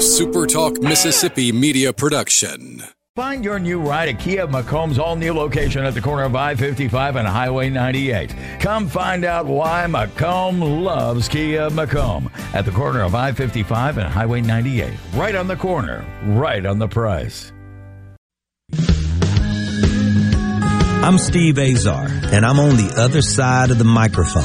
SuperTalk Mississippi media production. Find your new ride at Kia McComb's all new location at the corner of I 55 and Highway 98. Come find out why McComb loves Kia McComb at the corner of I 55 and Highway 98. Right on the corner, right on the price. I'm Steve Azar, and I'm on the other side of the microphone,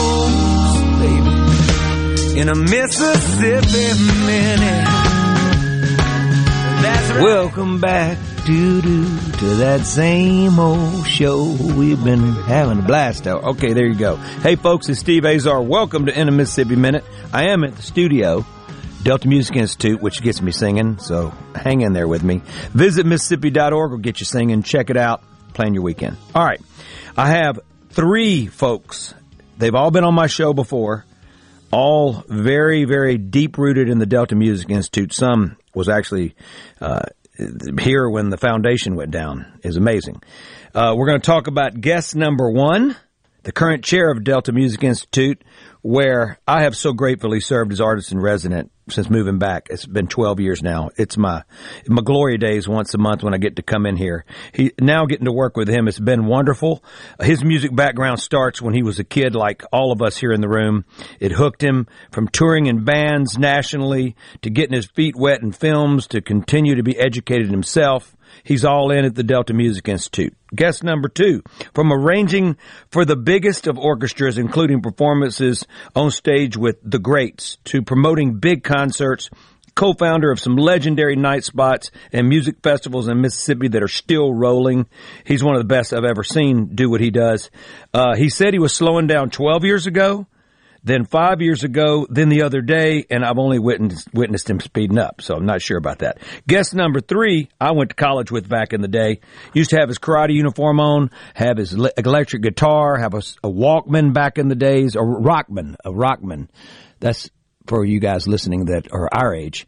in a Mississippi minute. Right. Welcome back doo to that same old show we've been having a blast out. Okay, there you go. Hey folks, it's Steve Azar. Welcome to In a Mississippi Minute. I am at the studio. Delta Music Institute, which gets me singing, so hang in there with me. Visit Mississippi.org will get you singing. Check it out. Plan your weekend. All right. I have three folks. They've all been on my show before all very, very deep rooted in the Delta Music Institute. Some was actually uh, here when the foundation went down. is amazing. Uh, we're going to talk about guest number one, the current chair of Delta Music Institute, where I have so gratefully served as artist in resident since moving back. It's been 12 years now. It's my my glory days once a month when I get to come in here. He now getting to work with him has been wonderful. His music background starts when he was a kid like all of us here in the room. It hooked him from touring in bands nationally to getting his feet wet in films to continue to be educated himself. He's all in at the Delta Music Institute. Guest number two, from arranging for the biggest of orchestras, including performances on stage with the greats, to promoting big concerts, co-founder of some legendary night spots and music festivals in Mississippi that are still rolling. He's one of the best I've ever seen do what he does. Uh, he said he was slowing down 12 years ago then five years ago, then the other day, and I've only witnessed, witnessed him speeding up, so I'm not sure about that. Guest number three, I went to college with back in the day. Used to have his karate uniform on, have his electric guitar, have a, a Walkman back in the days, or Rockman, a Rockman. That's for you guys listening that are our age.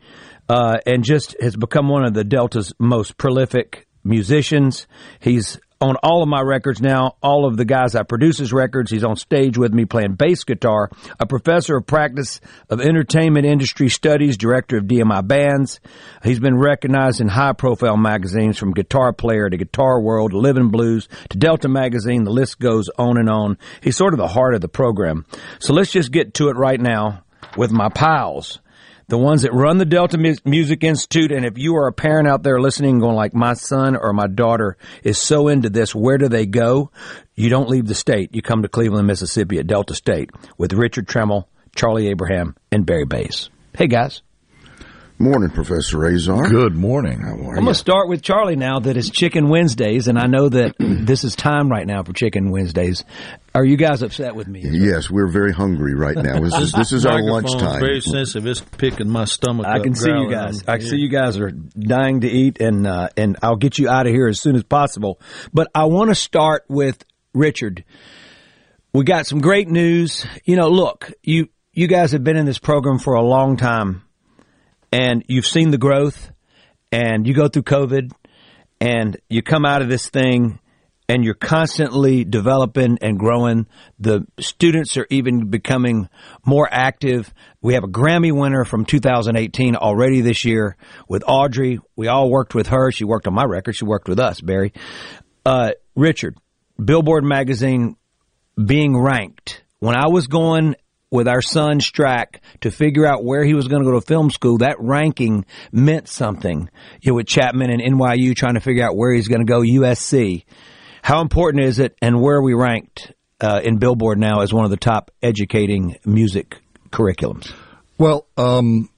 Uh, and just has become one of the Delta's most prolific musicians. He's on all of my records now, all of the guys I produce his records. He's on stage with me playing bass guitar, a professor of practice of entertainment industry studies, director of DMI bands. He's been recognized in high profile magazines from Guitar Player to Guitar World, Living Blues to Delta Magazine. The list goes on and on. He's sort of the heart of the program. So let's just get to it right now with my pals the ones that run the Delta Music Institute. And if you are a parent out there listening, going like, my son or my daughter is so into this, where do they go? You don't leave the state. You come to Cleveland, Mississippi at Delta State with Richard Tremmel, Charlie Abraham, and Barry Bays. Hey, guys. Morning, Professor Azar. Good morning. How are I'm going to start with Charlie now that it's Chicken Wednesdays, and I know that this is time right now for Chicken Wednesdays. Are you guys upset with me? Yes, we're very hungry right now. This is, this is our lunchtime. Very sensitive. It's picking my stomach. I can see you guys. I can see you guys are dying to eat, and uh, and I'll get you out of here as soon as possible. But I want to start with Richard. We got some great news. You know, look, you you guys have been in this program for a long time and you've seen the growth and you go through COVID and you come out of this thing and you're constantly developing and growing. The students are even becoming more active. We have a Grammy winner from 2018 already this year with Audrey. We all worked with her. She worked on my record. She worked with us, Barry. Uh, Richard, Billboard magazine being ranked. When I was going with our son Strack to figure out where he was going to go to film school, that ranking meant something. You know, with Chapman and NYU trying to figure out where he's going to go, USC. How important is it, and where are we ranked uh, in Billboard now as one of the top educating music curriculums? Well, um,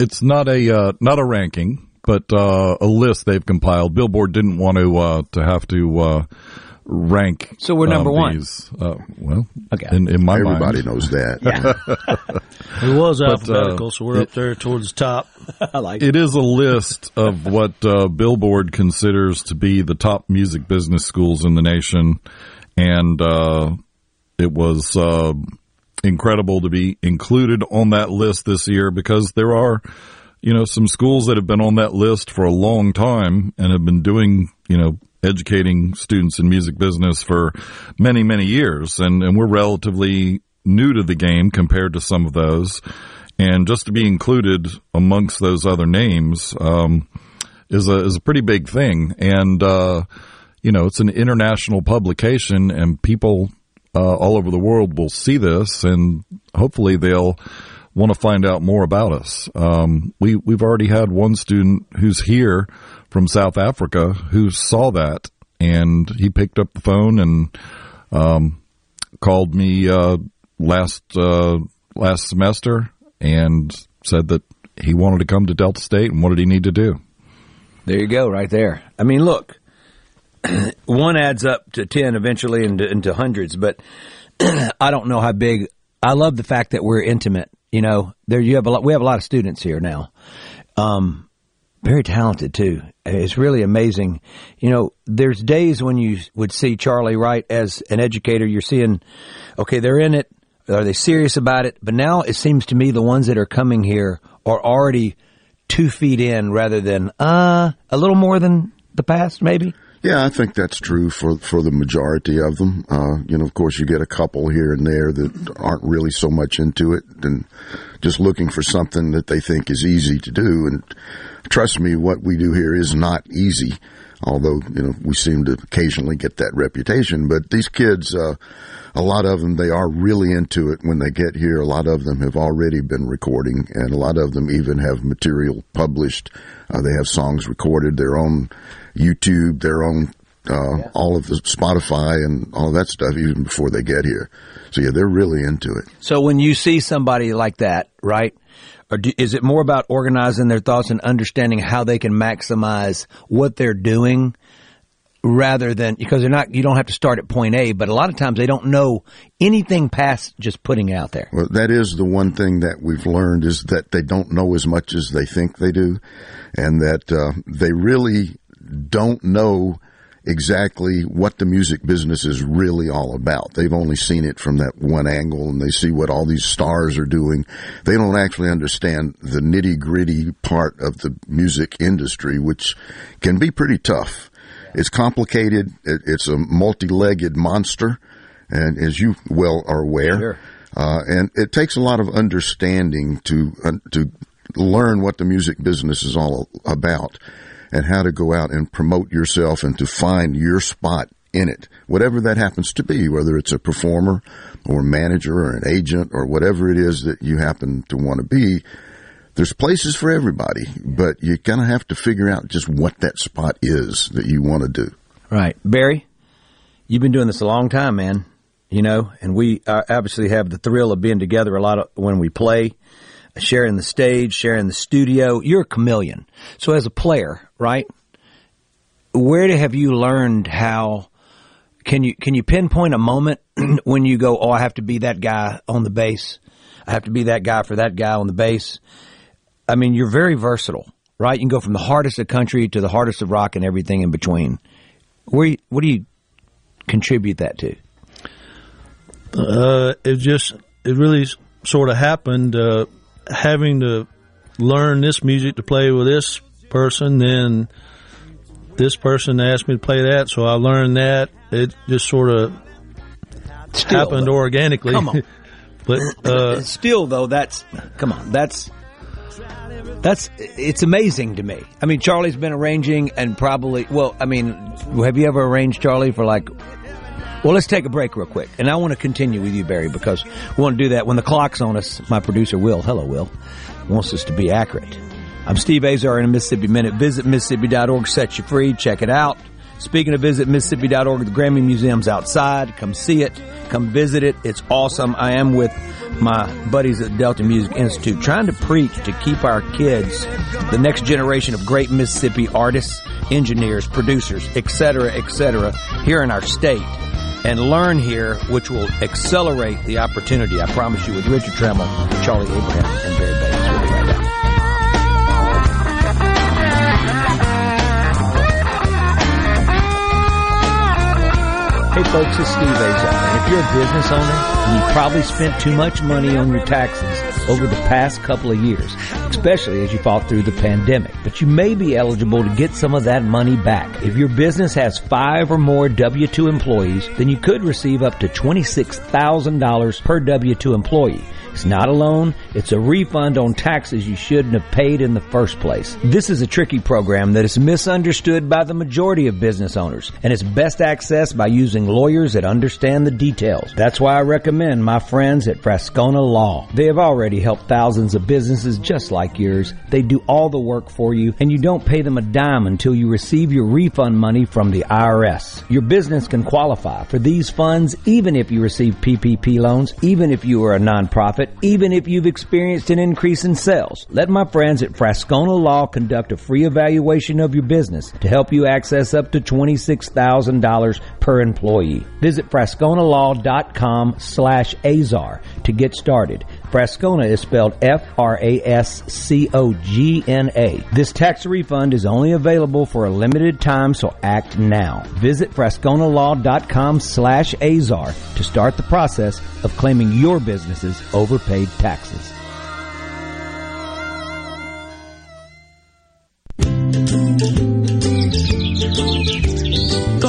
it's not a uh, not a ranking, but uh, a list they've compiled. Billboard didn't want to uh, to have to uh, rank. So we're number uh, one. These. Uh, well, Okay. in, in my Everybody mind, knows that. It was But, uh, alphabetical, so we're up there towards the top. I like it. It is a list of what uh, Billboard considers to be the top music business schools in the nation, and uh, it was uh, incredible to be included on that list this year because there are, you know, some schools that have been on that list for a long time and have been doing, you know, educating students in music business for many, many years, and and we're relatively new to the game compared to some of those. And just to be included amongst those other names um, is a is a pretty big thing. And uh, you know, it's an international publication, and people uh, all over the world will see this, and hopefully they'll want to find out more about us. Um, we we've already had one student who's here from South Africa who saw that, and he picked up the phone and um, called me uh, last uh, last semester and said that he wanted to come to Delta State and what did he need to do? There you go, right there. I mean, look, one adds up to 10 eventually into, into hundreds, but I don't know how big. I love the fact that we're intimate. You know, there you have a lot, we have a lot of students here now. Um, very talented too. It's really amazing. You know, there's days when you would see Charlie Wright as an educator. You're seeing, okay, they're in it. Are they serious about it? But now it seems to me the ones that are coming here are already two feet in rather than, uh, a little more than the past, maybe. Yeah, I think that's true for for the majority of them. Uh, you know, of course, you get a couple here and there that aren't really so much into it and just looking for something that they think is easy to do. And trust me, what we do here is not easy. Although you know we seem to occasionally get that reputation, but these kids, uh, a lot of them, they are really into it when they get here. A lot of them have already been recording, and a lot of them even have material published. Uh, they have songs recorded, their own YouTube, their own uh, all of the Spotify and all that stuff, even before they get here. So yeah, they're really into it. So when you see somebody like that, right? Or do, is it more about organizing their thoughts and understanding how they can maximize what they're doing rather than because they're not you don't have to start at point A, but a lot of times they don't know anything past just putting it out there. Well, that is the one thing that we've learned is that they don't know as much as they think they do, and that uh, they really don't know exactly what the music business is really all about. They've only seen it from that one angle and they see what all these stars are doing. They don't actually understand the nitty gritty part of the music industry, which can be pretty tough. It's complicated. It's a multi-legged monster. And as you well are aware, Sure. uh, and it takes a lot of understanding to, uh, to learn what the music business is all about and how to go out and promote yourself and to find your spot in it, whatever that happens to be, whether it's a performer or a manager or an agent or whatever it is that you happen to want to be. There's places for everybody, but you kind of have to figure out just what that spot is that you want to do. Right. Barry, you've been doing this a long time, man. You know, and we obviously have the thrill of being together a lot of, when we play, sharing the stage, sharing the studio. You're a chameleon. So as a player, right? Where have you learned how can you can you pinpoint a moment when you go, "Oh, I have to be that guy on the bass. I have to be that guy for that guy on the bass." I mean, you're very versatile, right? You can go from the hardest of country to the hardest of rock and everything in between. Where, what do you contribute that to? Uh, it just it really sort of happened. Uh, having to learn this music to play with this person, then this person asked me to play that, so I learned that. It just sort of Still, happened though. organically. Come on. but uh, Still, though, that's come on. That's that's it's amazing to me. I mean, Charlie's been arranging and probably. Well, I mean, have you ever arranged Charlie for like? Well, let's take a break real quick, and I want to continue with you, Barry, because we want to do that when the clock's on us. My producer, Will, hello, Will, wants us to be accurate. I'm Steve Azar in a Mississippi Minute. Visit Mississippi.org, sets you free. Check it out. Speaking of visit Mississippi.org, the Grammy Museum's outside. Come see it. Come visit it. It's awesome. I am with my buddies at Delta Music Institute trying to preach to keep our kids, the next generation of great Mississippi artists, engineers, producers, etc., etc., here in our state and learn here, which will accelerate the opportunity. I promise you with Richard Tremmel, Charlie Abraham, and Barry Bates. We'll right. Hey folks, it's Steve Azar. If you're a business owner and you probably spent too much money on your taxes over the past couple of years, especially as you fought through the pandemic, but you may be eligible to get some of that money back. If your business has five or more W-2 employees, then you could receive up to $26,000 per W-2 employee. It's not a loan, it's a refund on taxes you shouldn't have paid in the first place. This is a tricky program that is misunderstood by the majority of business owners, and it's best accessed by using lawyers that understand the details. That's why I recommend my friends at Frascogna Law. They have already helped thousands of businesses just like yours. They do all the work for you, and you don't pay them a dime until you receive your refund money from the IRS. Your business can qualify for these funds even if you receive PPP loans, even if you are a nonprofit, even if you've experienced an increase in sales. Let my friends at Frascogna Law conduct a free evaluation of your business to help you access up to $26,000 per employee. Visit frascognalaw.com slash azar to get started. Frascogna is spelled F-R-A-S-C-O-G-N-A. This tax refund is only available for a limited time, so act now. Visit frascognalaw.com slash azar to start the process of claiming your business's overpaid taxes.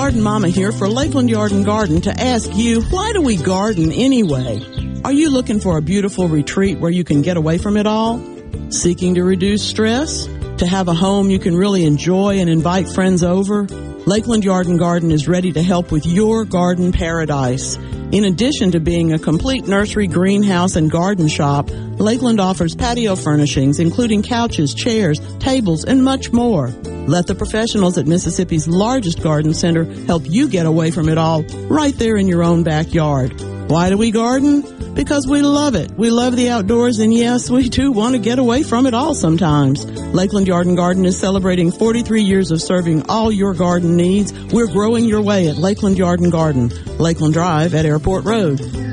Garden Mama here for Lakeland Yard and Garden to ask you, why do we garden anyway? Are you looking for a beautiful retreat where you can get away from it all? Seeking to reduce stress? To have a home you can really enjoy and invite friends over? Lakeland Yard and Garden is ready to help with your garden paradise. In addition to being a complete nursery, greenhouse, and garden shop, Lakeland offers patio furnishings, including couches, chairs, tables, and much more. Let the professionals at Mississippi's largest garden center help you get away from it all right there in your own backyard. Why do we garden? Because we love it. We love the outdoors and yes, we do want to get away from it all sometimes. Lakeland Yard and Garden is celebrating 43 years of serving all your garden needs. We're growing your way at Lakeland Yard and Garden, Lakeland Drive at Airport Road.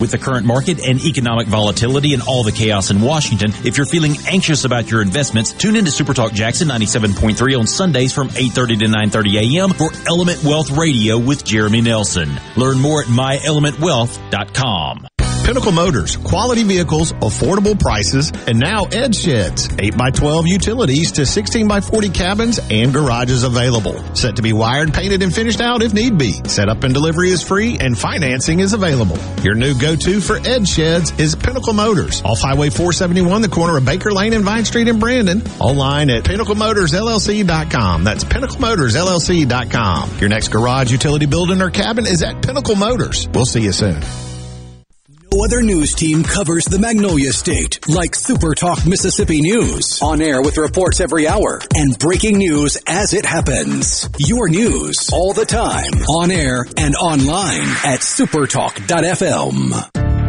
With the current market and economic volatility and all the chaos in Washington, if you're feeling anxious about your investments, tune in to Supertalk Jackson 97.3 on Sundays from 8.30 to 9.30 a.m. for Element Wealth Radio with Jeremy Nelson. Learn more at myelementwealth.com. Pinnacle Motors, quality vehicles, affordable prices, and now Ed Sheds, 8x12 utilities to 16x40 cabins and garages available. Set to be wired, painted, and finished out if need be. Setup and delivery is free and financing is available. Your new go-to for Ed Sheds is Pinnacle Motors, off Highway 471, the corner of Baker Lane and Vine Street in Brandon. Online at pinnaclemotorsllc.com. That's pinnaclemotorsllc.com. Your next garage, utility building, or cabin is at Pinnacle Motors. We'll see you soon. Other news team covers the Magnolia State, like Super Talk Mississippi News. On air with reports every hour and breaking news as it happens. Your news all the time. On air and online at supertalk.fm.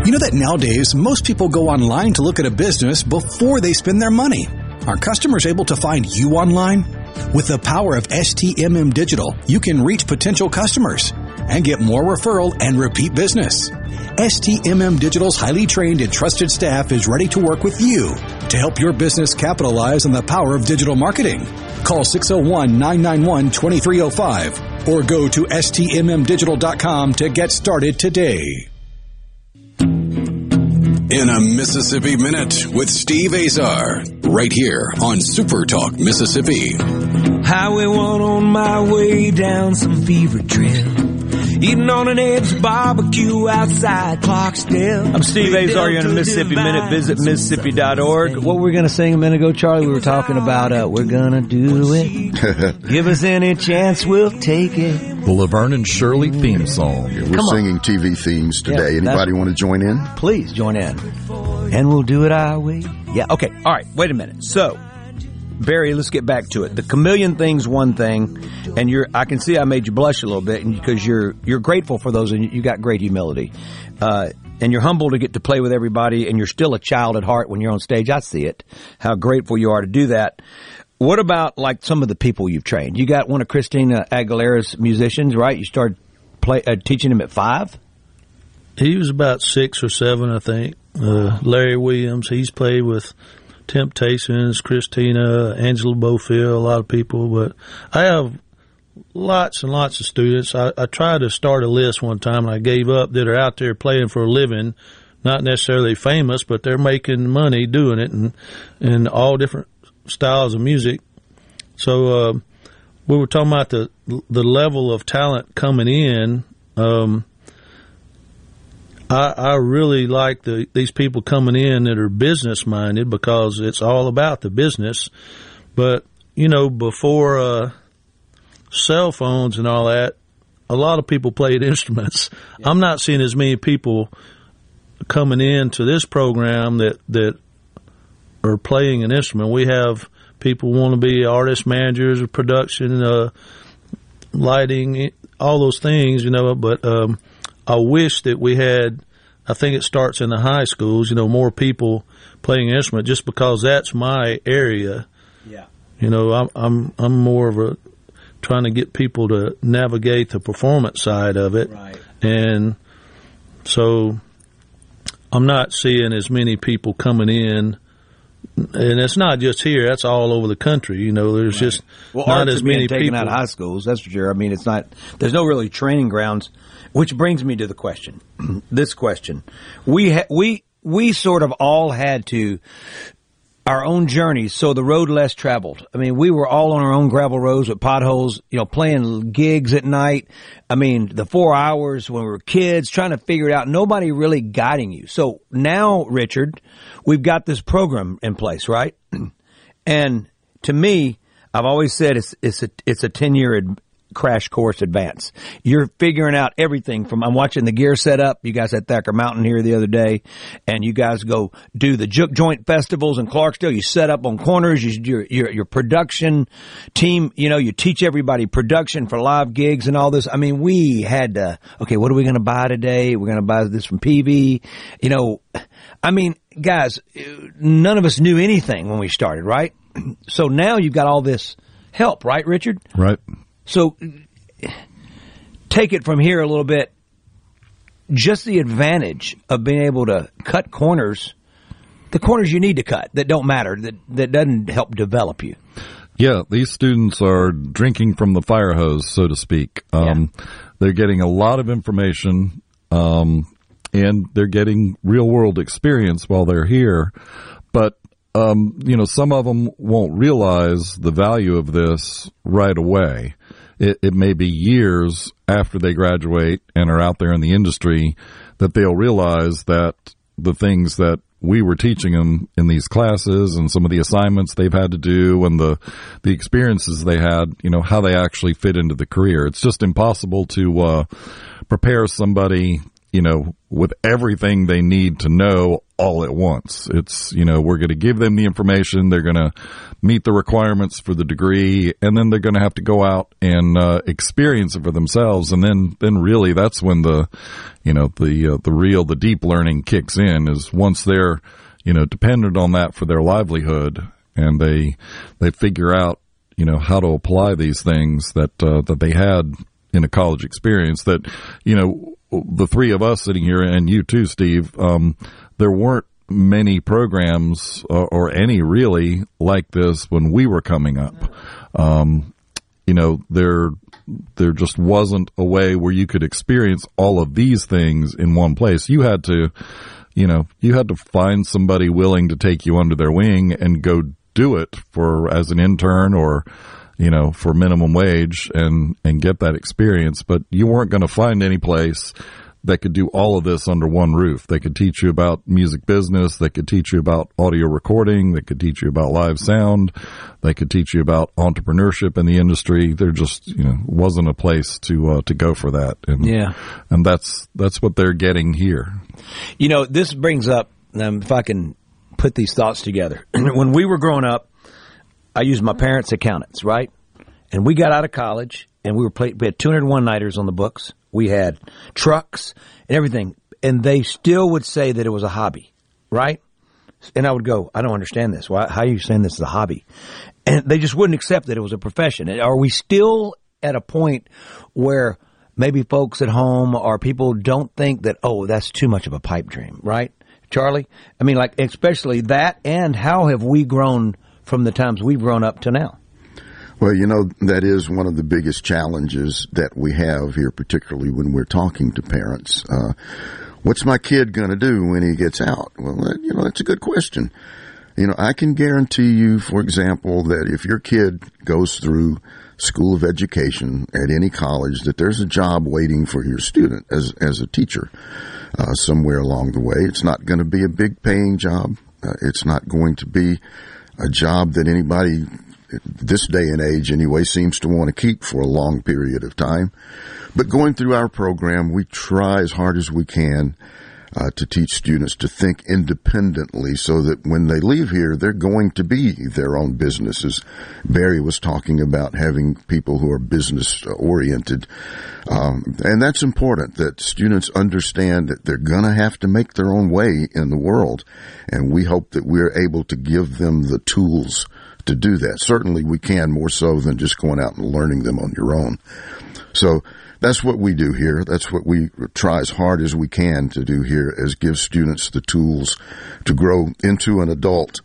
You know that nowadays most people go online to look at a business before they spend their money. Are customers able to find you online? With the power of STMM Digital, you can reach potential customers and get more referral and repeat business. STMM Digital's highly trained and trusted staff is ready to work with you to help your business capitalize on the power of digital marketing. Call 601-991-2305 or go to stmmdigital.com to get started today. In a Mississippi Minute with Steve Azar, right here on Super Talk Mississippi. Highway 1 on my way down some fever trail. Eating on an edge barbecue outside Clarksdale. I'm Steve Azar. You're in a Mississippi Minute. Visit Mississippi.org. What were we going to sing a minute ago, Charlie? We were talking about, uh, we're going to do it. Give us any chance, we'll take it. The Laverne and Shirley theme song. Yeah, we're singing TV themes today. Yeah, Anybody want to join in? Please join in. And we'll do it our way. Yeah, okay. All right, wait a minute. So, Barry, let's get back to it. The chameleon thing's one thing, and you're. I can see I made you blush a little bit, because you're you're grateful for those, and you got great humility, uh, and you're humble to get to play with everybody, and you're still a child at heart when you're on stage. I see it. How grateful you are to do that. What about like some of the people you've trained? You got one of Christina Aguilera's musicians, right? You started play uh, teaching him at five. He was about six or seven, I think. Uh, Larry Williams. He's played with Temptations, Christina, Angela Bofill, a lot of people, but I have lots and lots of students. I, I tried to start a list one time and I gave up that are out there playing for a living, not necessarily famous, but they're making money doing it and, and all different styles of music. So, uh, we were talking about the, the level of talent coming in. Um, I, I really like the these people coming in that are business minded because it's all about the business. But you know, before uh, cell phones and all that, a lot of people played instruments. Yeah. I'm not seeing as many people coming in to this program that that are playing an instrument. We have people want to be artist managers, production, uh, lighting, all those things, you know. But um, I wish that we had. I think it starts in the high schools. You know, more people playing an instrument, just because that's my area. Yeah. You know, I'm I'm I'm more of a trying to get people to navigate the performance side of it, right. and so I'm not seeing as many people coming in. And it's not just here; that's all over the country. You know, there's right. just well, not as many taken people out of high schools. That's for sure. I mean, it's not. There's no really training grounds which brings me to the question. this question. We ha- we we sort of all had to our own journeys, so the road less traveled. I mean, we were all on our own gravel roads with potholes, you know, playing gigs at night. I mean, the four hours when we were kids, trying to figure it out. Nobody really guiding you. So now, Richard, we've got this program in place, right? and to me, I've always said it's it's a it's a ten year crash course advance. You're figuring out everything from, I'm watching the gear set up. You guys at Thacker Mountain here the other day and you guys go do the juke joint festivals in Clarksdale. You set up on corners, you, your, your, your production team, you know, you teach everybody production for live gigs and all this. I mean, we had to, okay, what are we going to buy today? We're going to buy this from Peavey. You know, I mean, guys, none of us knew anything when we started, right? So now you've got all this help, right, Richard? Right. So take it from here a little bit. Just the advantage of being able to cut corners, the corners you need to cut that don't matter, that, that doesn't help develop you. Yeah, these students are drinking from the fire hose, so to speak. Um, yeah. They're getting a lot of information, um, and they're getting real world experience while they're here. But um, you know, some of them won't realize the value of this right away it, it may be years after they graduate and are out there in the industry that they'll realize that the things that we were teaching them in these classes and some of the assignments they've had to do and the the experiences they had, you know, how they actually fit into the career. It's just impossible to uh, prepare somebody you know, with everything they need to know all at once. It's, you know, we're going to give them the information. They're going to meet the requirements for the degree and then they're going to have to go out and, uh, experience it for themselves. And then, then really that's when the, you know, the, uh, the real, the deep learning kicks in is once they're, you know, dependent on that for their livelihood and they, they figure out, you know, how to apply these things that, uh, that they had in a college experience that, you know, the three of us sitting here and you too, Steve, um, there weren't many programs or, or, any really like this when we were coming up. Um, you know, there, there just wasn't a way where you could experience all of these things in one place. You had to, you know, you had to find somebody willing to take you under their wing and go do it for as an intern or, you know, for minimum wage and, and get that experience. But you weren't going to find any place that could do all of this under one roof. They could teach you about music business. They could teach you about audio recording. They could teach you about live sound. They could teach you about entrepreneurship in the industry. There just, you know, wasn't a place to, uh, to go for that. And, yeah. And that's, that's what they're getting here. You know, this brings up, um, if I can put these thoughts together. when we were growing up, I used my parents' accountants, right? And we got out of college and we were play, we had 201 nighters on the books. We had trucks and everything. And they still would say that it was a hobby, right? And I would go, I don't understand this. Why, how are you saying this is a hobby? And they just wouldn't accept that it was a profession. Are we still at a point where maybe folks at home or people don't think that, oh, that's too much of a pipe dream, right? Charlie? I mean, like, especially that and how have we grown from the times we've grown up to now? Well, you know, that is one of the biggest challenges that we have here, particularly when we're talking to parents. Uh, what's my kid going to do when he gets out? Well, that, you know, that's a good question. You know, I can guarantee you, for example, that if your kid goes through school of education at any college, that there's a job waiting for your student as, as a teacher, uh, somewhere along the way. It's not going to be a big paying job. Uh, it's not going to be a job that anybody this day and age anyway seems to want to keep for a long period of time. But going through our program, we try as hard as we can uh, to teach students to think independently so that when they leave here, they're going to be their own businesses. Barry was talking about having people who are business oriented. Um, and that's important that students understand that they're going to have to make their own way in the world. And we hope that we're able to give them the tools to do that. Certainly we can more so than just going out and learning them on your own. So that's what we do here. That's what we try as hard as we can to do here is give students the tools to grow into an adult,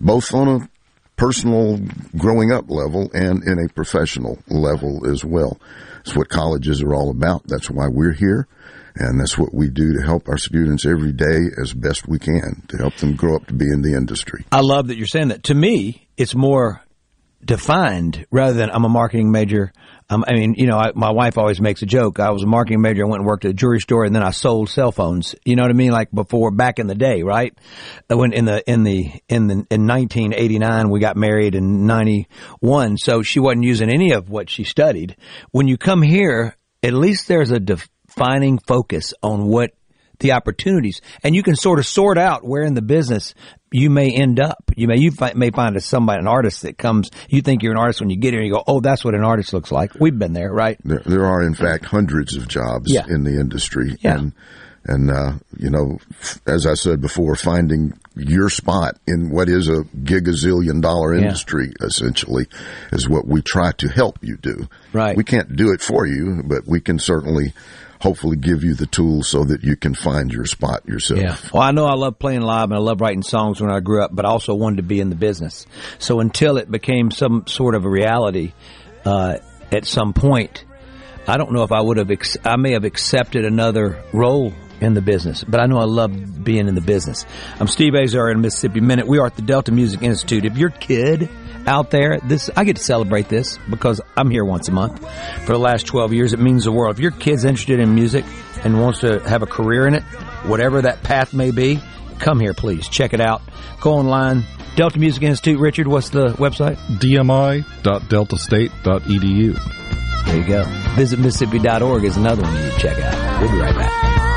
both on a personal growing up level and in a professional level as well. It's what colleges are all about. That's why we're here. And that's what we do to help our students every day as best we can to help them grow up to be in the industry. I love that you're saying that. To me, it's more defined rather than I'm a marketing major. Um, I mean, you know, I, my wife always makes a joke. I was a marketing major. I went and worked at a jewelry store, and then I sold cell phones. You know what I mean? Like before, back in the day, right? Uh, when in the in the in the in 1989, we got married in 91. So she wasn't using any of what she studied. When you come here, at least there's a defining focus on what the opportunities, and you can sort of sort out where in the business you may end up. You may you fi- may find a somebody an artist that comes. You think you're an artist when you get here. and You go, oh, that's what an artist looks like. We've been there, right? There, there are in fact hundreds of jobs yeah. in the industry, yeah. and and uh, you know, as I said before, finding your spot in what is a gigazillion dollar industry yeah. essentially is what we try to help you do. Right. We can't do it for you, but we can certainly hopefully give you the tools so that you can find your spot yourself. Yeah. Well, I know I love playing live and I love writing songs when I grew up, but I also wanted to be in the business. So until it became some sort of a reality, uh, at some point, I don't know if I would have, ex- I may have accepted another role in the business, but I know I love being in the business. I'm Steve Azar in Mississippi Minute. We are at the Delta Music Institute. If your kid out there. This I get to celebrate this because I'm here once a month for the last 12 years. It means the world. If your kid's interested in music and wants to have a career in it, whatever that path may be, come here, please. Check it out. Go online. Delta Music Institute. Richard, what's the website? dmi.deltastate.edu. There you go. Visit Mississippi.org is another one you can check out. We'll be right back.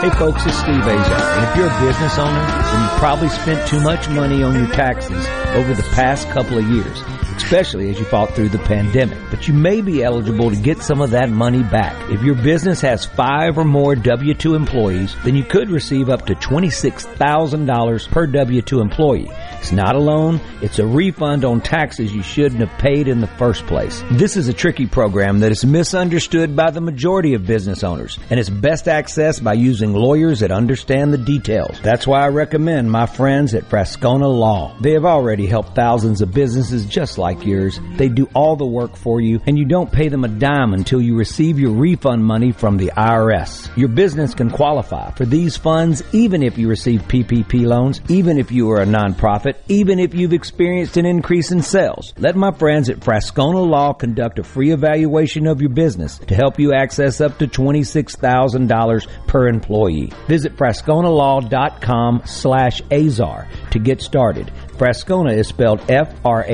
Hey folks, it's Steve Azar, and if you're a business owner, then you probably spent too much money on your taxes over the past couple of years, especially as you fought through the pandemic. But you may be eligible to get some of that money back. If your business has five or more W-2 employees, then you could receive up to $26,000 per W-2 employee. It's not a loan, it's a refund on taxes you shouldn't have paid in the first place. This is a tricky program that is misunderstood by the majority of business owners, and it's best accessed by using lawyers that understand the details. That's why I recommend my friends at Frascogna Law. They have already helped thousands of businesses just like yours. They do all the work for you, and you don't pay them a dime until you receive your refund money from the IRS. Your business can qualify for these funds even if you receive PPP loans, even if you are a nonprofit, even if you've experienced an increase in sales. Let my friends at Frascogna Law conduct a free evaluation of your business to help you access up to $26,000 per employee. Visit frascognalaw.com slash azar to get started. Frascogna is spelled F-R-A-S-C-O-G-N-A.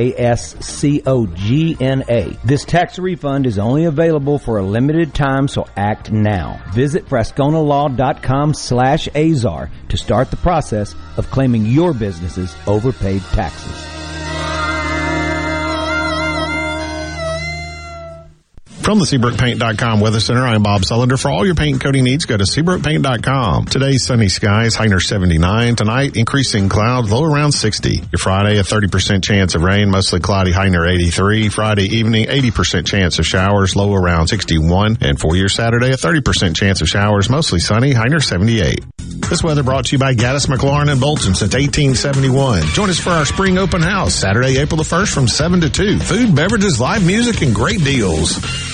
This tax refund is only available for a limited time, so act now. Visit frascognalaw.com slash azar to start the process of claiming your business's overpaid taxes. From the SeabrookPaint.com Weather Center, I'm Bob Sullender. For all your paint and coating needs, go to SeabrookPaint.com. Today's sunny skies, high near 79. Tonight, increasing clouds, low around 60. Your Friday, a 30% chance of rain, mostly cloudy, high near 83. Friday evening, 80% chance of showers, low around 61. And for your Saturday, a 30% chance of showers, mostly sunny, high near 78. This weather brought to you by Gaddis McLaurin and Bolton since 1871. Join us for our spring open house, Saturday, April the 1st from 7 to 2. Food, beverages, live music, and great deals.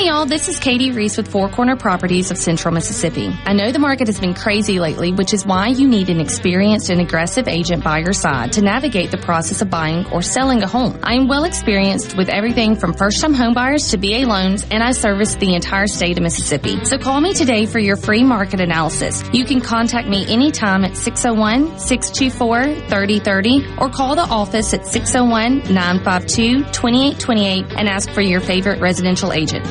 Hey y'all, this is Katie Reese with Four Corner Properties of Central Mississippi. I know the market has been crazy lately, which is why you need an experienced and aggressive agent by your side to navigate the process of buying or selling a home. I am well experienced with everything from first time homebuyers to VA loans, and I service the entire state of Mississippi. So call me today for your free market analysis. You can contact me anytime at 601-624-3030 or call the office at 601-952-2828 and ask for your favorite residential agent.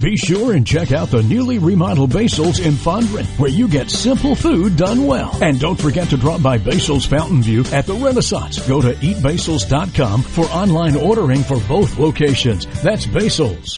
Be sure and check out the newly remodeled Basil's in Fondren, where you get simple food done well. And don't forget to drop by Basil's Fountain View at the Renaissance. Go to eatbasils.com for online ordering for both locations. That's Basil's.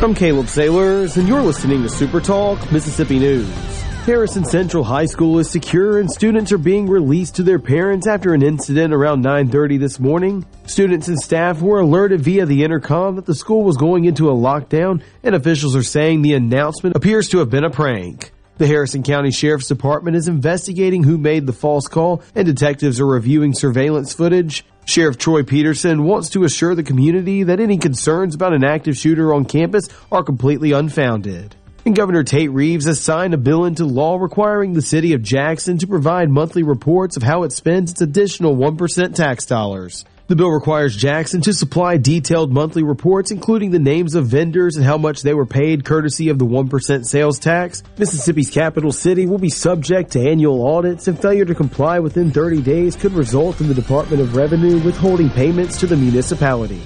I'm Caleb Sailors, and you're listening to Super Talk Mississippi News. Harrison Central High School is secure and students are being released to their parents after an incident around 9:30 this morning. Students and staff were alerted via the intercom that the school was going into a lockdown and officials are saying the announcement appears to have been a prank. The Harrison County Sheriff's Department is investigating who made the false call and detectives are reviewing surveillance footage. Sheriff Troy Peterson wants to assure the community that any concerns about an active shooter on campus are completely unfounded. And Governor Tate Reeves has signed a bill into law requiring the city of Jackson to provide monthly reports of how it spends its additional 1% tax dollars. The bill requires Jackson to supply detailed monthly reports, including the names of vendors and how much they were paid courtesy of the 1% sales tax. Mississippi's capital city will be subject to annual audits, and failure to comply within 30 days could result in the Department of Revenue withholding payments to the municipality.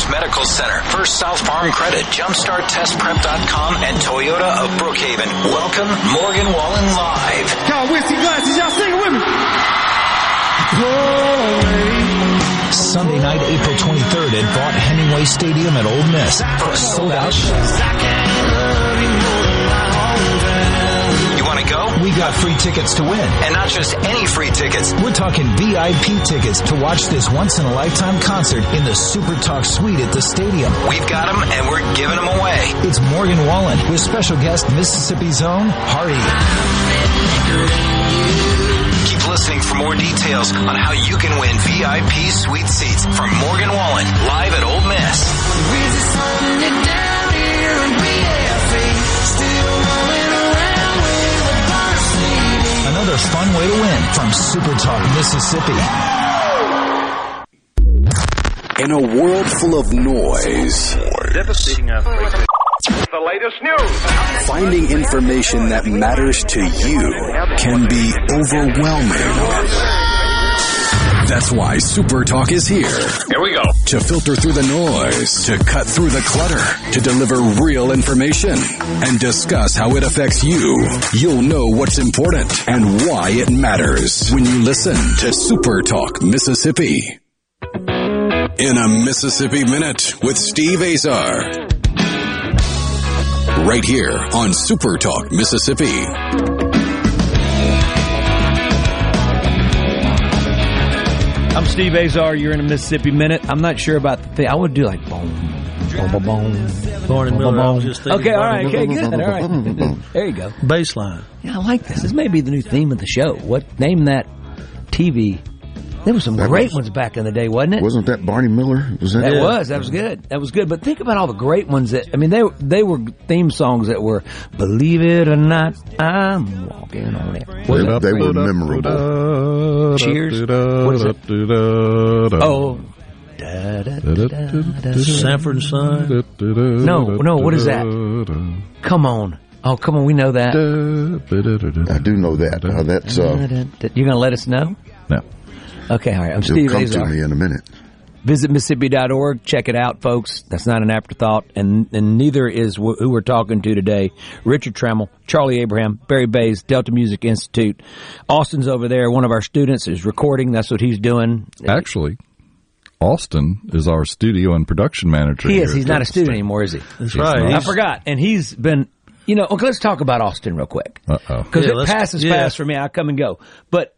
King's Medical Center, First South Farm Credit, JumpstartTestPrep.com, and Toyota of Brookhaven. Welcome, Morgan Wallen Live. Y'all whiskey glasses, y'all sing with me. Sunday night, April 23rd at Vaught Hemingway Stadium at Ole Miss for a sold out show. You want to go? We got free tickets to win. And not just any free tickets. We're talking VIP tickets to watch this once in a lifetime concert in the Super Talk Suite at the stadium. We've got them and we're giving them away. It's Morgan Wallen with special guest Mississippi's own Hardy. Keep listening for more details on how you can win VIP suite seats from Morgan Wallen live at Ole Miss. Another fun way to win from Super Talk Mississippi. In a world full of noise, devastating uh, The latest news. finding information that matters to you can be overwhelming. That's why Super Talk is here. Here we go. To filter through the noise, to cut through the clutter, to deliver real information, and discuss how it affects you. You'll know what's important and why it matters when you listen to Super Talk Mississippi. In a Mississippi Minute with Steve Azar. Right here on Super Talk Mississippi. I'm Steve Azar. You're in a Mississippi Minute. I'm not sure about the thing. I would do like boom, boom, boom, boom. Barney boom, Miller, I was just thinking Okay, all right, okay, good. All right. There you go. Baseline. Yeah, I like this. This may be the new theme of the show. What name that TV? There were some That great was- ones back in the day, wasn't it? Wasn't that Barney Miller? Was that? That was that was good. That was good. But think about all the great ones that I mean they they were theme songs that were "Believe It or Not, I'm Walking on It." Was They, it? they were memorable. Cheers. What is it? Oh. Da, da, da, da, da. Sanford and Son. No, no. What is that? Come on. Oh, come on. We know that. I do know that. Uh, that's uh, You're going to let us know? No. Okay, all right. I'm it'll Steve come Azar. to me in a minute. Visit Mississippi.org. Check it out, folks. That's not an afterthought, and, and neither is wh- who we're talking to today. Richard Tremmel, Charlie Abraham, Barry Bays, Delta Music Institute. Austin's over there. One of our students is recording. That's what he's doing. Actually, Austin is our studio and production manager. He here is. at He's not a student State. anymore, is he? That's He's right. not. I forgot. And he's been, you know, okay, let's talk about Austin real quick. Uh-oh. Because Yeah, it passes yeah. fast for me. I come and go. But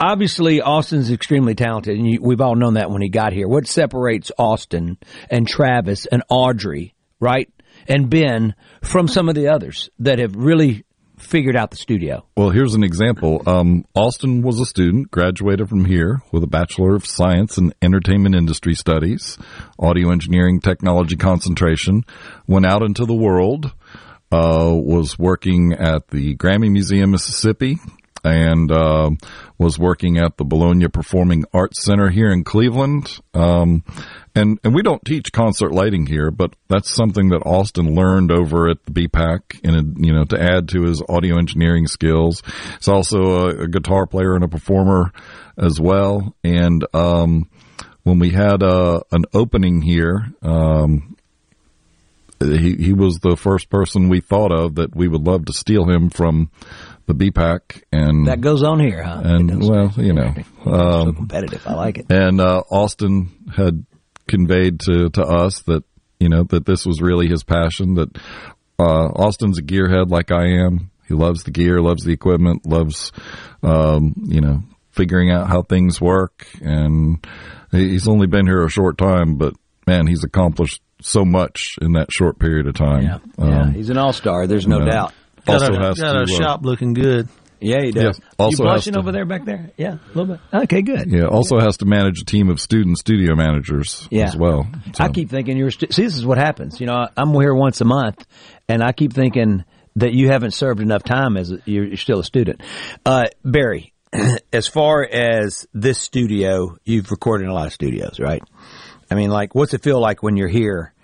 obviously, Austin's extremely talented, and you, we've all known that when he got here. What separates Austin and Travis and Audrey, right, and Ben from some of the others that have really figured out the studio? Well, here's an example. Um, Austin was a student, graduated from here with a Bachelor of Science in Entertainment Industry Studies, Audio Engineering Technology concentration, went out into the world, uh, was working at the Grammy Museum, Mississippi, and uh, was working at the Bologna Performing Arts Center here in Cleveland. Um, and and we don't teach concert lighting here, but that's something that Austin learned over at the BPAC, and you know to add to his audio engineering skills. He's also a, a guitar player and a performer as well. And um, when we had uh, an opening here, um, he he was the first person we thought of that we would love to steal him from the BPAC and That goes on here, huh? and well, you know, so um, competitive. I like it. and uh, Austin had conveyed to to us that you know that this was really his passion. That uh, Austin's a gearhead like I am. He loves the gear, loves the equipment, loves um, you know figuring out how things work. And he's only been here a short time, but man, he's accomplished so much in that short period of time. Yeah, yeah. He's an all star. There's no you know, doubt. Got Also our, has got to our uh, shop looking good. Yeah, he does. Yeah. Also you has blushing to- over there back there? Yeah, a little bit. Okay, good. Yeah, also has to manage a team of student studio managers Yeah. as well. I keep thinking you're. St- See, this is what happens. You know, I'm here once a month, and I keep thinking that you haven't served enough time as a, you're, you're still a student. Uh, Barry, as far as this studio, you've recorded in a lot of studios, right? I mean, like, what's it feel like when you're here?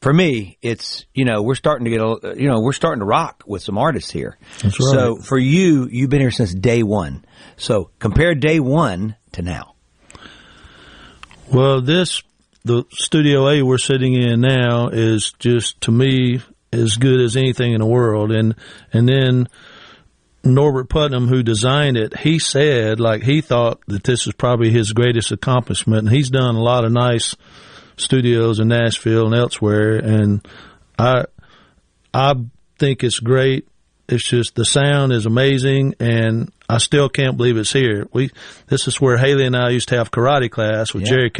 For me, it's you know we're starting to get a you know we're starting to rock with some artists here. That's right. So for you, you've been here since day one. So compare day one to now. Well, this the Studio A we're sitting in now is just to me as good as anything in the world, and and then Norbert Putnam, who designed it, he said like he thought that this is probably his greatest accomplishment, and he's done a lot of nice studios in Nashville and elsewhere, and I I think it's great. It's just the sound is amazing, and I still can't believe it's here. We this is where Haley and I used to have karate class with Yeah. Jerry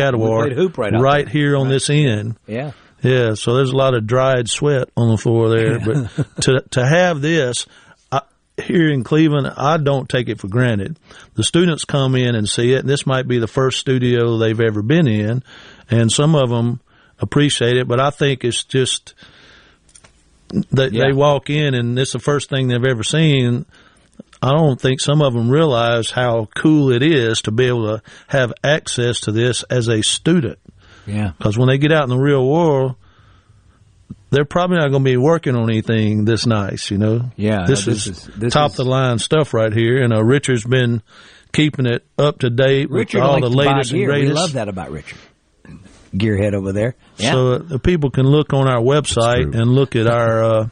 We hoop right there. here on this end. Yeah. Yeah, so there's a lot of dried sweat on the floor there, but to to have this here in Cleveland, I don't take it for granted. The students come in and see it, and this might be the first studio they've ever been in, and some of them appreciate it, but I think it's just that Yeah. they walk in and it's the first thing they've ever seen. I don't think some of them realize how cool it is to be able to have access to this as a student. Yeah. Because when they get out in the real world, they're probably not going to be working on anything this nice, you know. Yeah, this, no, this is- this top is- the line stuff right here, and uh, Richard's been keeping it up to date Richard with all the latest and gear. We love that about Richard. Gearhead over there. Yeah. So the people can look on our website and look at our uh,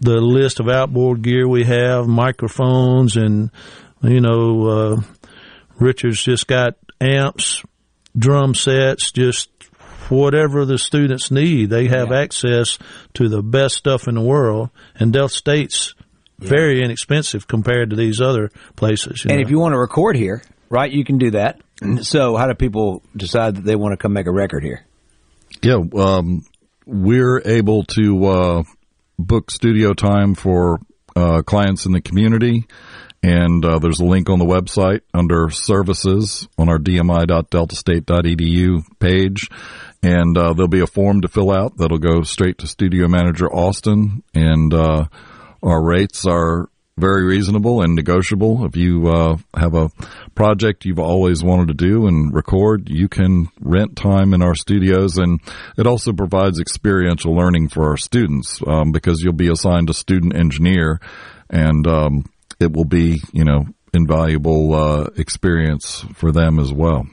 the list of outboard gear we have, microphones, and you know, uh, Richard's just got amps, drum sets, just whatever the students need. They have access to the best stuff in the world, and Delta State's very inexpensive compared to these other places. and know. if you want to record here, right, you can do that. So, how do people decide that they want to come make a record here? Yeah, um, we're able to uh, book studio time for uh, clients in the community, and uh, there's a link on the website under services on our dmi.deltastate.edu page, and uh, there'll be a form to fill out that'll go straight to Studio Manager Austin, and uh, our rates are very reasonable and negotiable. If you uh, have a project you've always wanted to do and record, you can rent time in our studios, and it also provides experiential learning for our students um, because you'll be assigned a student engineer, and um, it will be you know invaluable uh, experience for them as well.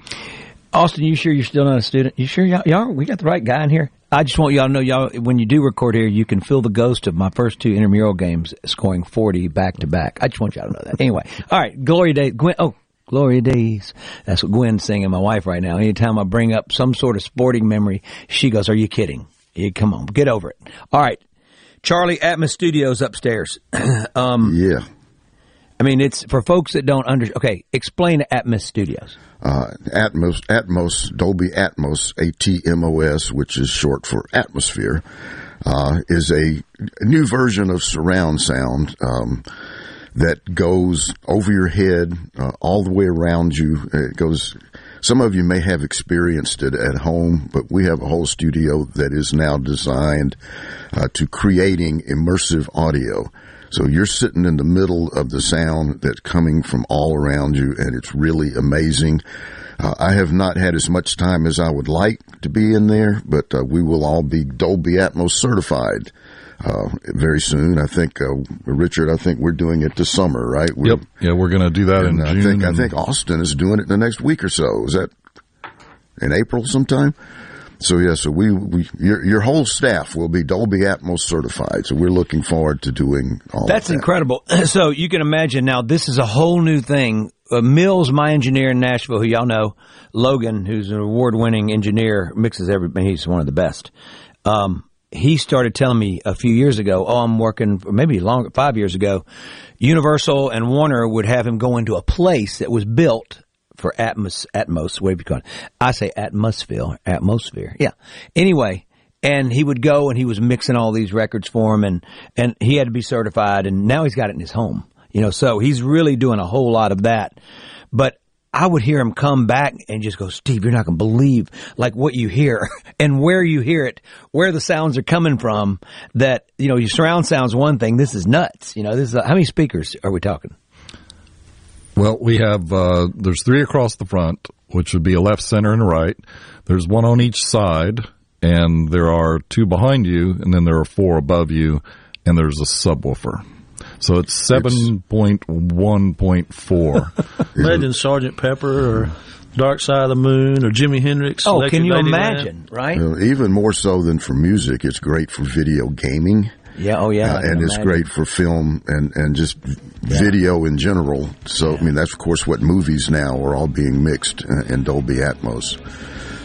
Austin, you sure you're still not a student? You sure y'all, y'all we got the right guy in here? I just want y'all to know, y'all, when you do record here, you can feel the ghost of my first two intramural games scoring 40 back to back. I just want y'all to know that. Anyway, all right, Glory Days. Gwen, oh, Glory Days. That's what Gwen's singing, my wife, right now. Anytime I bring up some sort of sporting memory, she goes, Are you kidding? Yeah, come on, get over it. All right. Charlie Atmos Studios upstairs. um, yeah. I mean, it's for folks that don't under. Okay, explain Atmos Studios. uh, Atmos, Atmos, Dolby Atmos, ATMOS, which is short for atmosphere, uh, is a new version of surround sound um, that goes over your head, uh, all the way around you. It goes. Some of you may have experienced it at home, but we have a whole studio that is now designed uh, to creating immersive audio. So you're sitting in the middle of the sound that's coming from all around you, and it's really amazing. Uh, I have not had as much time as I would like to be in there, but uh, we will all be Dolby Atmos certified uh, very soon. I think, uh, Richard, I think we're doing it this summer, right? We're, Yep. Yeah, we're going to do that in I June. think I think Austin is doing it in the next week or so. Is that in April sometime? So yeah, so we, we your your whole staff will be Dolby Atmos certified. So we're looking forward to doing all. That's that. incredible. So you can imagine now this is a whole new thing. Uh, Mills, my engineer in Nashville, who y'all know, Logan, who's an award-winning engineer, mixes everything. He's one of the best. Um, he started telling me a few years ago, oh, I'm working, for maybe longer, five years ago, Universal and Warner would have him go into a place that was built for Atmos, Atmos, whatever you call it. I say atmosphere, atmosphere. Yeah. Anyway, and he would go and he was mixing all these records for him and, and he had to be certified and now he's got it in his home. You know, so he's really doing a whole lot of that. But I would hear him come back and just go, Steve, you're not going to believe like what you hear and where you hear it, where the sounds are coming from. That you know, your surround sounds one thing. This is nuts. You know, this is how many speakers are we talking? Well, we have uh, there's three across the front, which would be a left, center, and a right. There's one on each side, and there are two behind you, and then there are four above you, and there's a subwoofer. So it's seven point one point four. Imagine Sergeant Pepper or Dark Side of the Moon or Jimi Hendrix. Oh, Electric can you Ladyland. imagine? Right? You even more so than for music, it's great for video gaming. Yeah. Oh, yeah. Uh, and it's imagine. great for film and, and just video in general. So, I mean, that's of course what movies now are all being mixed in Dolby Atmos.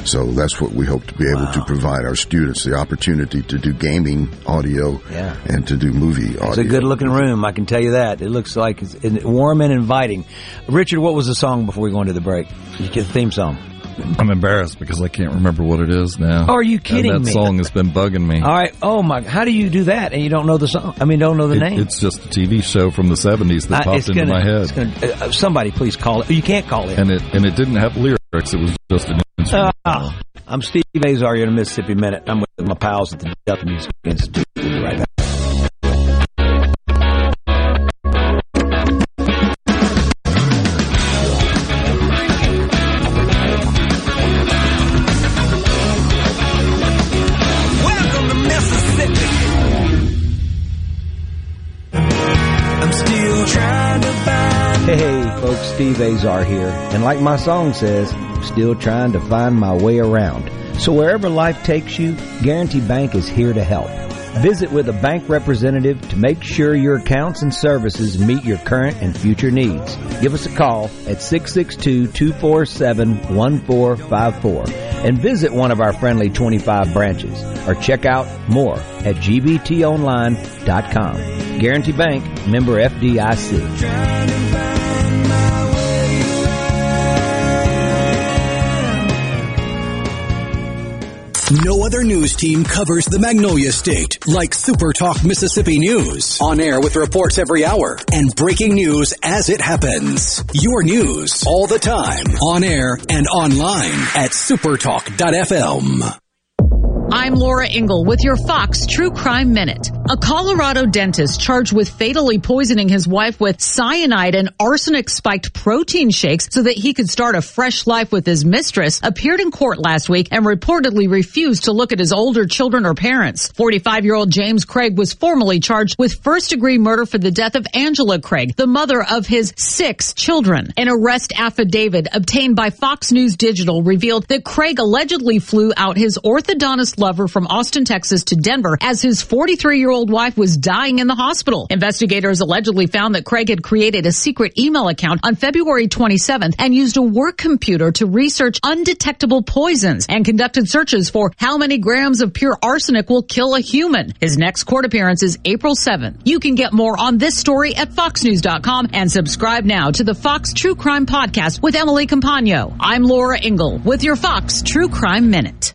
So that's what we hope to be able to provide our students the opportunity to do gaming audio Yeah. and to do movie audio. It's a good looking room, I can tell you that. It looks like it's warm and inviting. Richard, what was the song before we go into the break? You get the theme song. I'm embarrassed because I can't remember what it is now. Are you kidding and that me? song has been bugging me. All right. Oh my. How do you do that? And you don't know the song? I mean, don't know the It- name. It's just a TV show from the 70s that Uh, popped into gonna- my head. gonna- uh, somebody please call it. You can't call it. and it and it didn't have lyrics. It was just an instrument. Ah, I'm Steve Azar. You're in a Mississippi Minute. I'm with my pals at the Delta Music Institute. We'll be right back. Steve Azar here. And like my song says, I'm still trying to find my way around. So wherever life takes you, Guarantee Bank is here to help. Visit with a bank representative to make sure your accounts and services meet your current and future needs. Give us a call at 662-247-1454 and visit one of our friendly 25 branches or check out more at gbtonline.com. Guarantee Bank, member FDIC. No other news team covers the Magnolia State like Super Talk Mississippi News. On air with reports every hour and breaking news as it happens. Your news all the time. On air and online at supertalk.fm. I'm Laura Ingle with your Fox True Crime Minute. A Colorado dentist charged with fatally poisoning his wife with cyanide and arsenic spiked protein shakes so that he could start a fresh life with his mistress appeared in court last week and reportedly refused to look at his older children or parents. 45 year old James Craig was formally charged with first degree murder for the death of Angela Craig, the mother of his six children. An arrest affidavit obtained by Fox News Digital revealed that Craig allegedly flew out his orthodontist lover from Austin, Texas to Denver as his 43 year old wife was dying in the hospital. Investigators allegedly found that Craig had created a secret email account on February 27th and used a work computer to research undetectable poisons and conducted searches for how many grams of pure arsenic will kill a human. His next court appearance is April 7th. You can get more on this story at foxnews.com and subscribe now to the Fox True Crime Podcast with Emily Compagno. I'm Laura Ingle with your Fox True Crime Minute.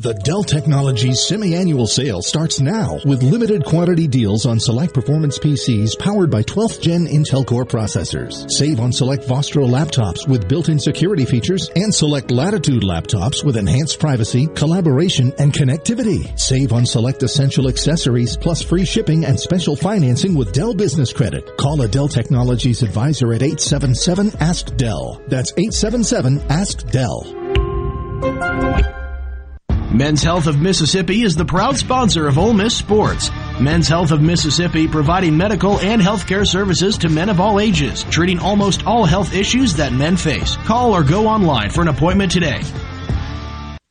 The Dell Technologies semi-annual sale starts now with limited quantity deals on select performance PCs powered by 12th gen Intel Core processors. Save on select Vostro laptops with built-in security features and select Latitude laptops with enhanced privacy, collaboration, and connectivity. Save on select essential accessories plus free shipping and special financing with Dell Business Credit. Call a Dell Technologies advisor at 877-ASK-DELL. That's 877-ASK-DELL. Men's Health of Mississippi is the proud sponsor of Ole Miss Sports. Men's Health of Mississippi providing medical and healthcare services to men of all ages, treating almost all health issues that men face. Call or go online for an appointment today.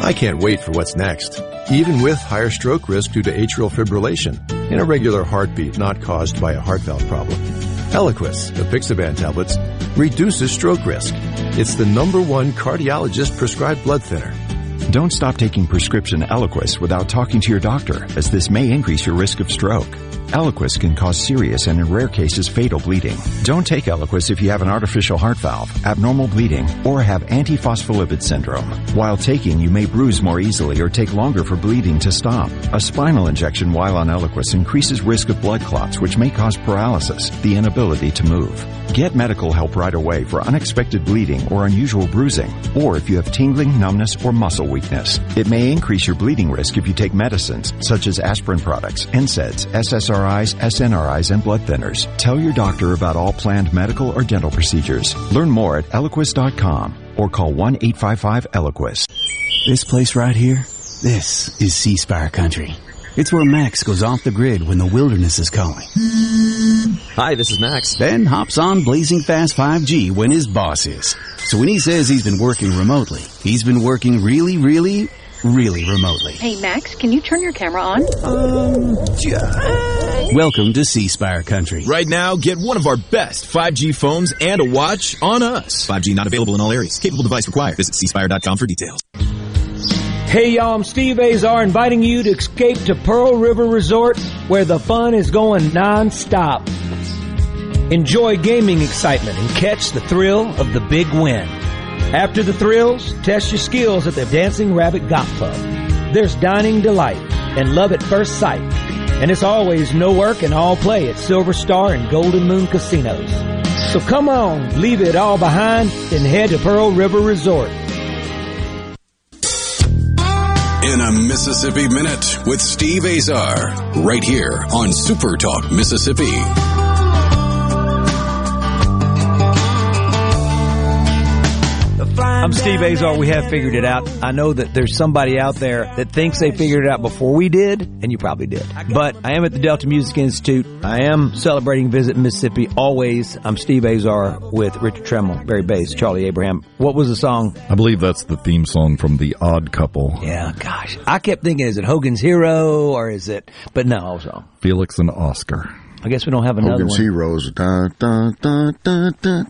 I can't wait for what's next. Even with higher stroke risk due to atrial fibrillation, an irregular heartbeat not caused by a heart valve problem. Eliquis, apixaban tablets, reduces stroke risk. It's the number one cardiologist prescribed blood thinner. Don't stop taking prescription Eliquis without talking to your doctor, as this may increase your risk of stroke. Eliquis can cause serious and in rare cases fatal bleeding. Don't take Eliquis if you have an artificial heart valve, abnormal bleeding, or have antiphospholipid syndrome. While taking, you may bruise more easily or take longer for bleeding to stop. A spinal injection while on Eliquis increases risk of blood clots, which may cause paralysis, the inability to move. Get medical help right away for unexpected bleeding or unusual bruising, or if you have tingling, numbness, or muscle weakness. It may increase your bleeding risk if you take medicines such as aspirin products, NSAIDs, SSRIs, SNRIs, and blood thinners. Tell your doctor about all planned medical or dental procedures. Learn more at eliquis.com or call 1-855-ELIQUIS. This place right here, this is C Spire country. It's where Max goes off the grid when the wilderness is calling. Hi, this is Max. Then hops on blazing fast 5G when his boss is. So when he says he's been working remotely, he's been working really, really, really remotely. Hey, Max, can you turn your camera on? Um, Welcome to C Spire country. Right now, get one of our best 5G phones and a watch on us. 5G not available in all areas. Capable device required. Visit cspire.com for details. Hey y'all, I'm Steve Azar inviting you to escape to Pearl River Resort where the fun is going non-stop. Enjoy gaming excitement and catch the thrill of the big win. After the thrills, test your skills at the Dancing Rabbit Golf Club. There's dining delight and love at first sight. And it's always no work and all play at Silver Star and Golden Moon Casinos. So come on, leave it all behind and head to Pearl River Resort. In a Mississippi Minute with Steve Azar, right here on Super Talk Mississippi. I'm Steve Azar. We have figured it out. I know that there's somebody out there that thinks they figured it out before we did, and you probably did. But I am at the Delta Music Institute. I am celebrating Visit Mississippi always. I'm Steve Azar with Richard Tremmel, Barry Bays, Charlie Abraham. What was the song? I believe that's the theme song from The Odd Couple. Yeah, gosh. I kept thinking, is it Hogan's Hero or is it? But no, I was wrong. Felix and Oscar. I guess we don't have another Hogan's one. Heroes. Dun, dun, dun.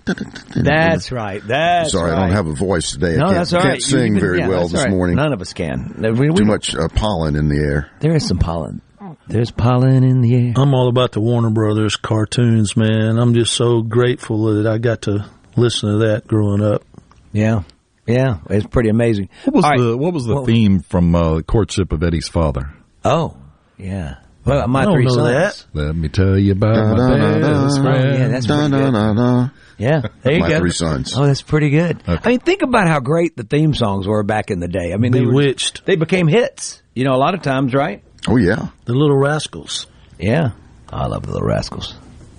That's right. That's Sorry, right. I don't have a voice today. I No, can't, that's all can't sing even- very yeah, well this all right. morning. None of us can. We- we- Too much uh, pollen in the air. There is some pollen. There's pollen in the air. I'm all about the Warner Brothers cartoons, man. I'm just so grateful that I got to listen to that growing up. Yeah. Yeah. It's pretty amazing. What was All right. the What was the Well- theme from uh, Courtship of Eddie's Father? Oh, yeah. Well, my I don't three know sons. that. Let me tell you about my Da-da-da-da. best Oh, friend. yeah, that's pretty good. Yeah, there you My go. three sons. Oh, that's pretty good. I mean, think about how great the theme songs were back in the day. I mean, they were, Bewitched. they became hits. You know, a lot of times, right? Oh yeah. The Little Rascals. Yeah. Oh, I love the Little Rascals.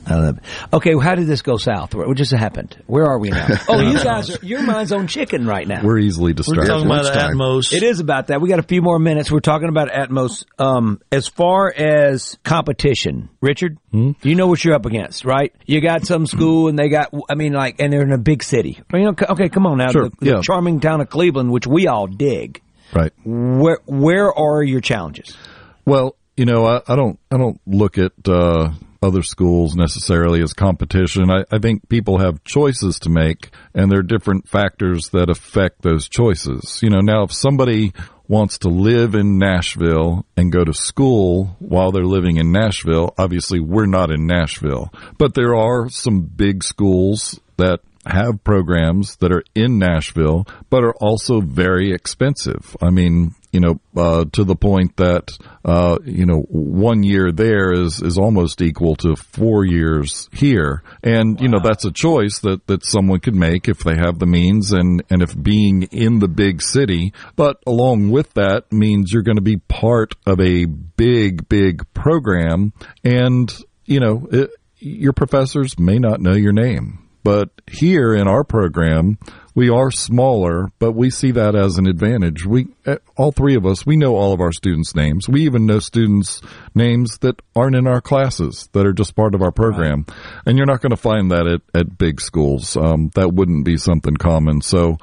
I love it. Okay, well, how did this go south? What just happened? Where are we now? Oh, you guys are, your mind's on chicken right now. We're easily distracted. We're distracted. talking about lunchtime. Atmos. It is about that. We got a few more minutes. We're talking about Atmos. Um, as far as competition, Richard, you know what you're up against, right? You got some school and they got, I mean, like, and they're in a big city. I mean, okay, okay, come on now. Sure, the, the charming town of Cleveland, which we all dig. Right. Where where are your challenges? Well, you know, I, I don't I don't look at uh, other schools necessarily as competition. I, I think people have choices to make, and there are different factors that affect those choices. You know, now if somebody wants to live in Nashville and go to school while they're living in Nashville, obviously we're not in Nashville, but there are some big schools that have programs that are in Nashville, but are also very expensive. I mean, you know, uh, to the point that, uh, you know, one year there is, is almost equal to four years here. And, wow. you know, that's a choice that, that someone could make if they have the means and, and if being in the big city. But along with that means you're going to be part of a big, big program. And, you know, it, your professors may not know your name but here in our program, we are smaller, but we see that as an advantage. We, eh, all three of us, we know all of our students' names. We even know students' names that aren't in our classes that are just part of our program. Right. And you're not going to find that at, at big schools. Um, that wouldn't be something common. So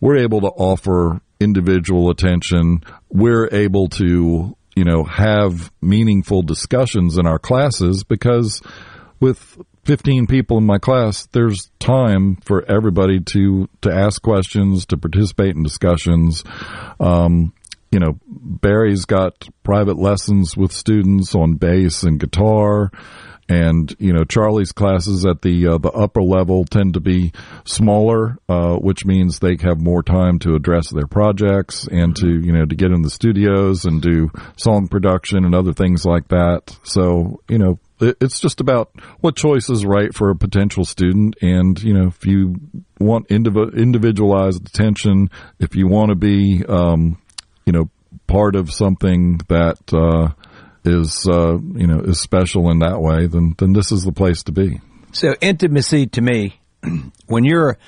we're able to offer individual attention. We're able to, you know, have meaningful discussions in our classes because with 15 people in my class, there's time for everybody to, to ask questions, to participate in discussions. Um, you know, Barry's got private lessons with students on bass and guitar. And, you know, Charlie's classes at the, uh, the upper level tend to be smaller, uh, which means they have more time to address their projects and to, you know, to get in the studios and do song production and other things like that. So, you know, it's just about what choice is right for a potential student. And, you know, if you want indiv- individualized attention, if you want to be, um, you know, part of something that, uh, is, uh, you know, is special in that way, then, then this is the place to be. So intimacy to me, when you're,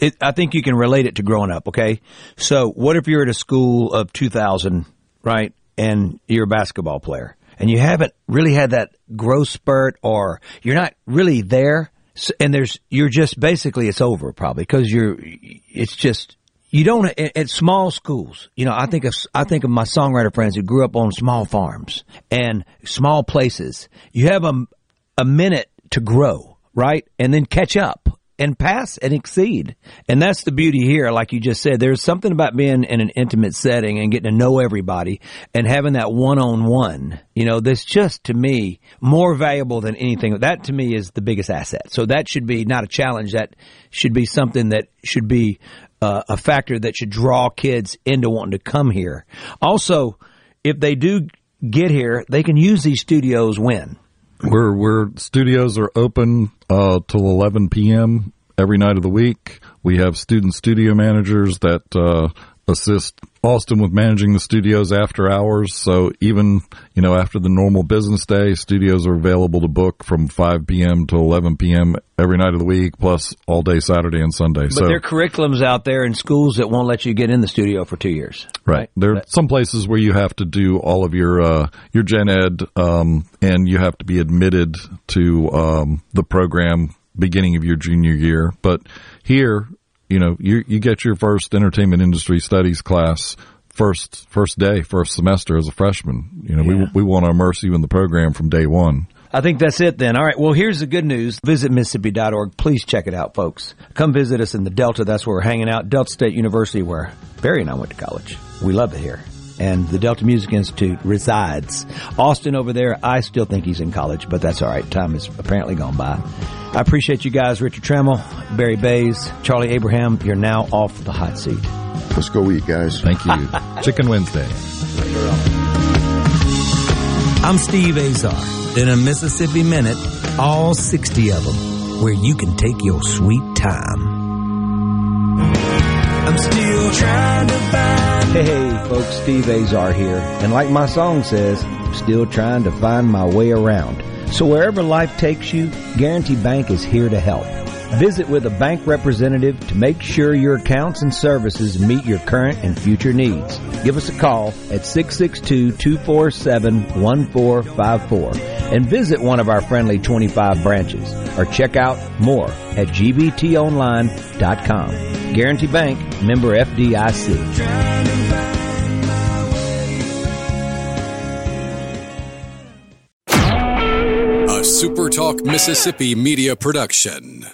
it, I think you can relate it to growing up. Okay. So what if you're at a school of 2000, right? And you're a basketball player and you haven't really had that growth spurt or you're not really there and there's you're just basically it's over probably because you're it's just you don't at small schools you know i think of i think of my songwriter friends who grew up on small farms and small places you have a, a minute to grow right and then catch up and pass and exceed. And that's the beauty here. Like you just said, there's something about being in an intimate setting and getting to know everybody and having that one on one. You know, that's just to me more valuable than anything. That to me is the biggest asset. So that should be not a challenge. That should be something that should be uh, a factor that should draw kids into wanting to come here. Also, if they do get here, they can use these studios when we're we're studios are open uh, till 11 p.m. every night of the week. We have student studio managers that uh, assist Austin with managing the studios after hours. So even, you know, after the normal business day, studios are available to book from 5 p.m. to 11 p.m. every night of the week, plus all day Saturday and Sunday. But so there are curriculums out there in schools that won't let you get in the studio for two years. Right. right? There are some places where you have to do all of your, uh, your gen ed, um, and you have to be admitted to, um, the program beginning of your junior year. But here, you know, you you get your first entertainment industry studies class first first day, first semester as a freshman. You know, yeah. we we want to immerse you in the program from day one. I think that's it then. All right. Well, here's the good news. Visit Mississippi.org. Please check it out, folks. Come visit us in the Delta. That's where we're hanging out. Delta State University, where Barry and I went to college. We love it here. And the Delta Music Institute resides. Austin over there, I still think he's in college, but that's all right. Time has apparently gone by. I appreciate you guys, Richard Trammell, Barry Bays, Charlie Abraham. You're now off the hot seat. Let's go eat, guys. Thank you. Chicken Wednesday. I'm Steve Azar. In a Mississippi Minute, all 60 of them, where you can take your sweet time. I'm still trying to find. Hey, folks, Steve Azar here. And like my song says, I'm still trying to find my way around. So wherever life takes you, Guarantee Bank is here to help. Visit with a bank representative to make sure your accounts and services meet your current and future needs. Give us a call at 662-247-1454 and visit one of our friendly 25 branches or check out more at gbtonline.com. Guarantee Bank, member FDIC. A SuperTalk Mississippi media production.